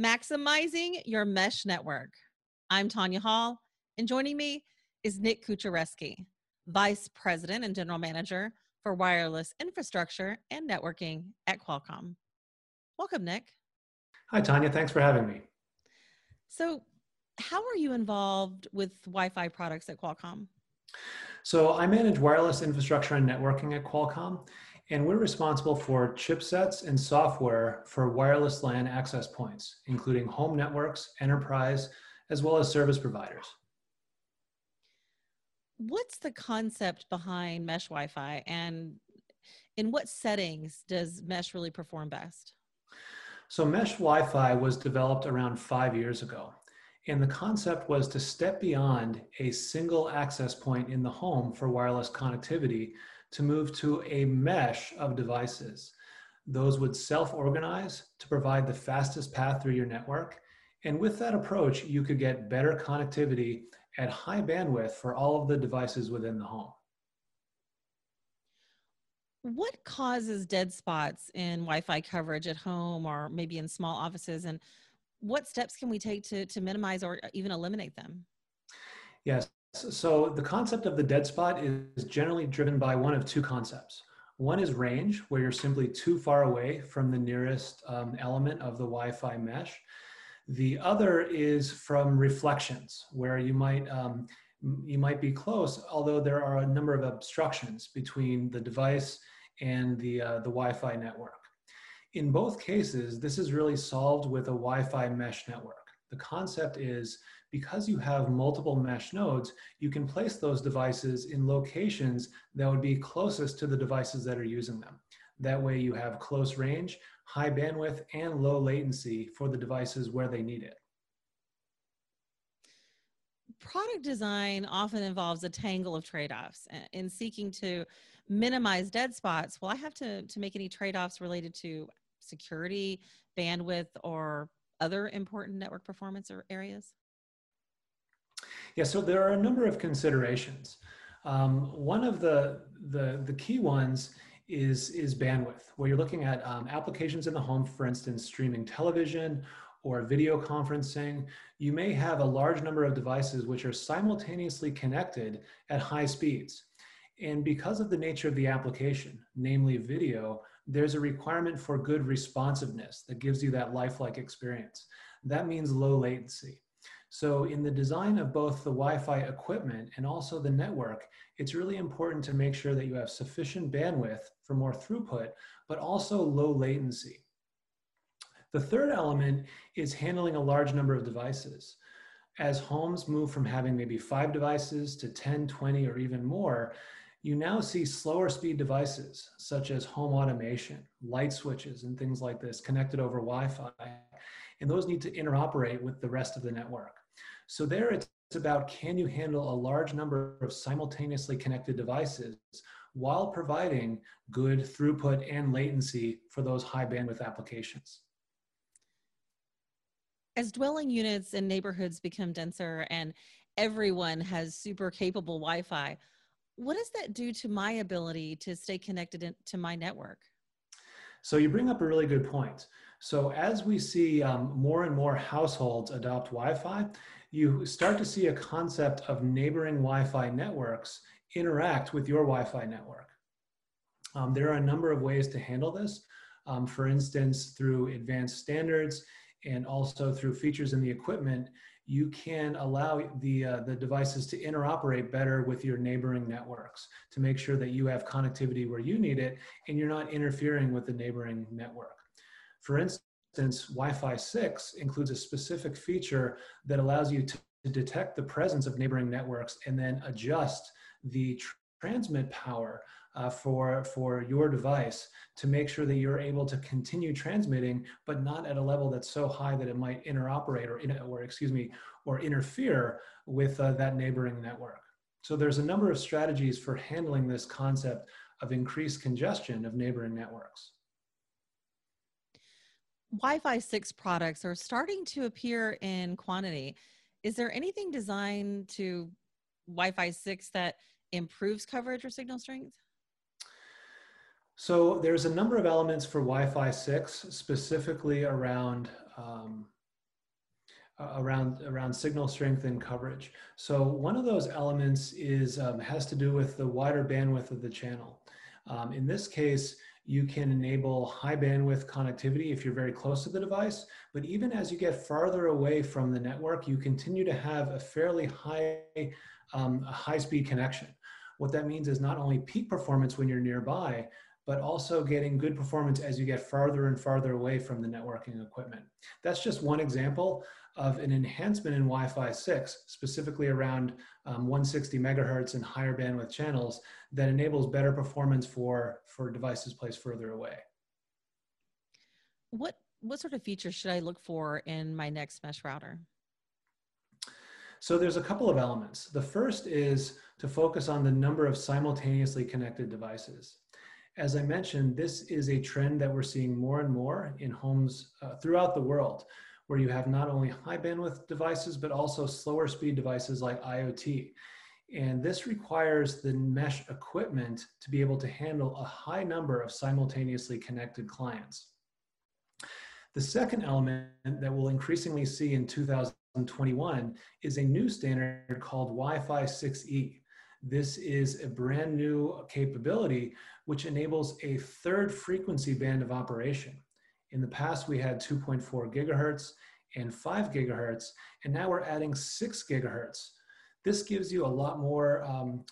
maximizing your mesh network. I'm Tanya Hall, and joining me is Nick Kucharewski, Vice President and General Manager for Wireless Infrastructure and Networking at Qualcomm. Welcome, Nick. Hi, Tanya. Thanks for having me. So, how are you involved with Wi Fi products at Qualcomm? So, I manage wireless infrastructure and networking at Qualcomm, and we're responsible for chipsets and software for wireless LAN access points, including home networks, enterprise, as well as service providers. What's the concept behind mesh Wi Fi, and in what settings does mesh really perform best? So, mesh Wi Fi was developed around five years ago. And the concept was to step beyond a single access point in the home for wireless connectivity to move to a mesh of devices. Those would self organize to provide the fastest path through your network. And with that approach, you could get better connectivity at high bandwidth for all of the devices within the home. What causes dead spots in Wi Fi coverage at home or maybe in small offices? And what steps can we take to, to minimize or even eliminate them? Yes, so the concept of the dead spot is generally driven by one of two concepts. One is range, where you're simply too far away from the nearest um, element of the Wi-Fi mesh. The other is from reflections, where you might um, you might be close, although there are a number of obstructions between the device and the uh, the Wi-Fi network. In both cases, this is really solved with a Wi-Fi mesh network. The concept is because you have multiple mesh nodes, you can place those devices in locations that would be closest to the devices that are using them. That way you have close range, high bandwidth, and low latency for the devices where they need it. Product design often involves a tangle of trade-offs in seeking to minimize dead spots. Will I have to, to make any trade-offs related to security, bandwidth, or other important network performance areas? Yeah, so there are a number of considerations. Um, one of the, the, the key ones is, is bandwidth, where you're looking at um, applications in the home, for instance, streaming television or video conferencing. You may have a large number of devices which are simultaneously connected at high speeds. And because of the nature of the application, namely video, there's a requirement for good responsiveness that gives you that lifelike experience. That means low latency. So in the design of both the Wi-Fi equipment and also the network, it's really important to make sure that you have sufficient bandwidth for more throughput, but also low latency. The third element is handling a large number of devices. As homes move from having maybe five devices to 10, 20, or even more, you now see slower speed devices such as home automation, light switches, and things like this connected over Wi-Fi. And those need to interoperate with the rest of the network. So there it's about can you handle a large number of simultaneously connected devices while providing good throughput and latency for those high bandwidth applications. As dwelling units and neighborhoods become denser and everyone has super capable Wi-Fi, what does that do to my ability to stay connected in, to my network? So you bring up a really good point. So as we see um, more and more households adopt Wi-Fi, you start to see a concept of neighboring Wi-Fi networks interact with your Wi-Fi network. Um, there are a number of ways to handle this. Um, for instance, through advanced standards and also through features in the equipment, you can allow the, uh, the devices to interoperate better with your neighboring networks to make sure that you have connectivity where you need it and you're not interfering with the neighboring network. For instance, Wi-Fi 6 includes a specific feature that allows you to detect the presence of neighboring networks and then adjust the tr transmit power uh, for, for your device to make sure that you're able to continue transmitting, but not at a level that's so high that it might interoperate or, or excuse me, or interfere with uh, that neighboring network. So there's a number of strategies for handling this concept of increased congestion of neighboring networks. Wi-Fi 6 products are starting to appear in quantity. Is there anything designed to Wi-Fi 6 that improves coverage or signal strength? So there's a number of elements for Wi-Fi 6, specifically around um, around around signal strength and coverage. So one of those elements is um, has to do with the wider bandwidth of the channel. Um, in this case, you can enable high bandwidth connectivity if you're very close to the device, but even as you get farther away from the network, you continue to have a fairly high, um, high speed connection. What that means is not only peak performance when you're nearby, but also getting good performance as you get farther and farther away from the networking equipment. That's just one example of an enhancement in Wi-Fi 6, specifically around um, 160 megahertz and higher bandwidth channels that enables better performance for, for devices placed further away. What, what sort of features should I look for in my next mesh router? So there's a couple of elements. The first is to focus on the number of simultaneously connected devices. As I mentioned, this is a trend that we're seeing more and more in homes uh, throughout the world, where you have not only high bandwidth devices, but also slower speed devices like IoT. And this requires the mesh equipment to be able to handle a high number of simultaneously connected clients. The second element that we'll increasingly see in 2021 is a new standard called Wi-Fi 6E. This is a brand new capability which enables a third frequency band of operation. In the past, we had 2.4 gigahertz and 5 gigahertz, and now we're adding 6 gigahertz. This gives you a lot more um,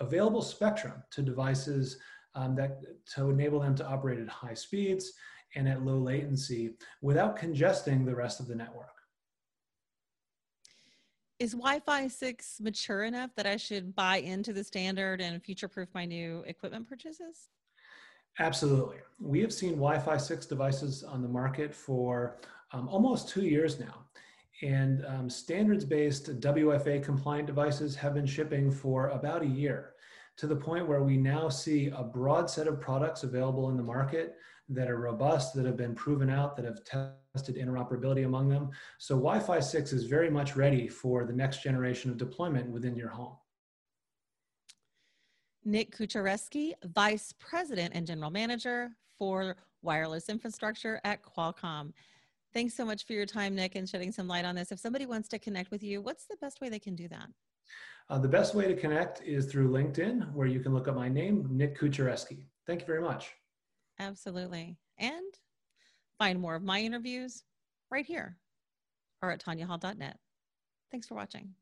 available spectrum to devices um, that to enable them to operate at high speeds and at low latency without congesting the rest of the network is Wi-Fi 6 mature enough that I should buy into the standard and future-proof my new equipment purchases? Absolutely. We have seen Wi-Fi 6 devices on the market for um, almost two years now. And um, standards-based WFA compliant devices have been shipping for about a year to the point where we now see a broad set of products available in the market that are robust, that have been proven out, that have tested interoperability among them. So Wi-Fi 6 is very much ready for the next generation of deployment within your home. Nick Kucharewski, Vice President and General Manager for Wireless Infrastructure at Qualcomm. Thanks so much for your time, Nick, and shedding some light on this. If somebody wants to connect with you, what's the best way they can do that? Uh, the best way to connect is through LinkedIn, where you can look up my name, Nick Kucharewski. Thank you very much. Absolutely. And find more of my interviews right here or at tanyahall.net. Thanks for watching.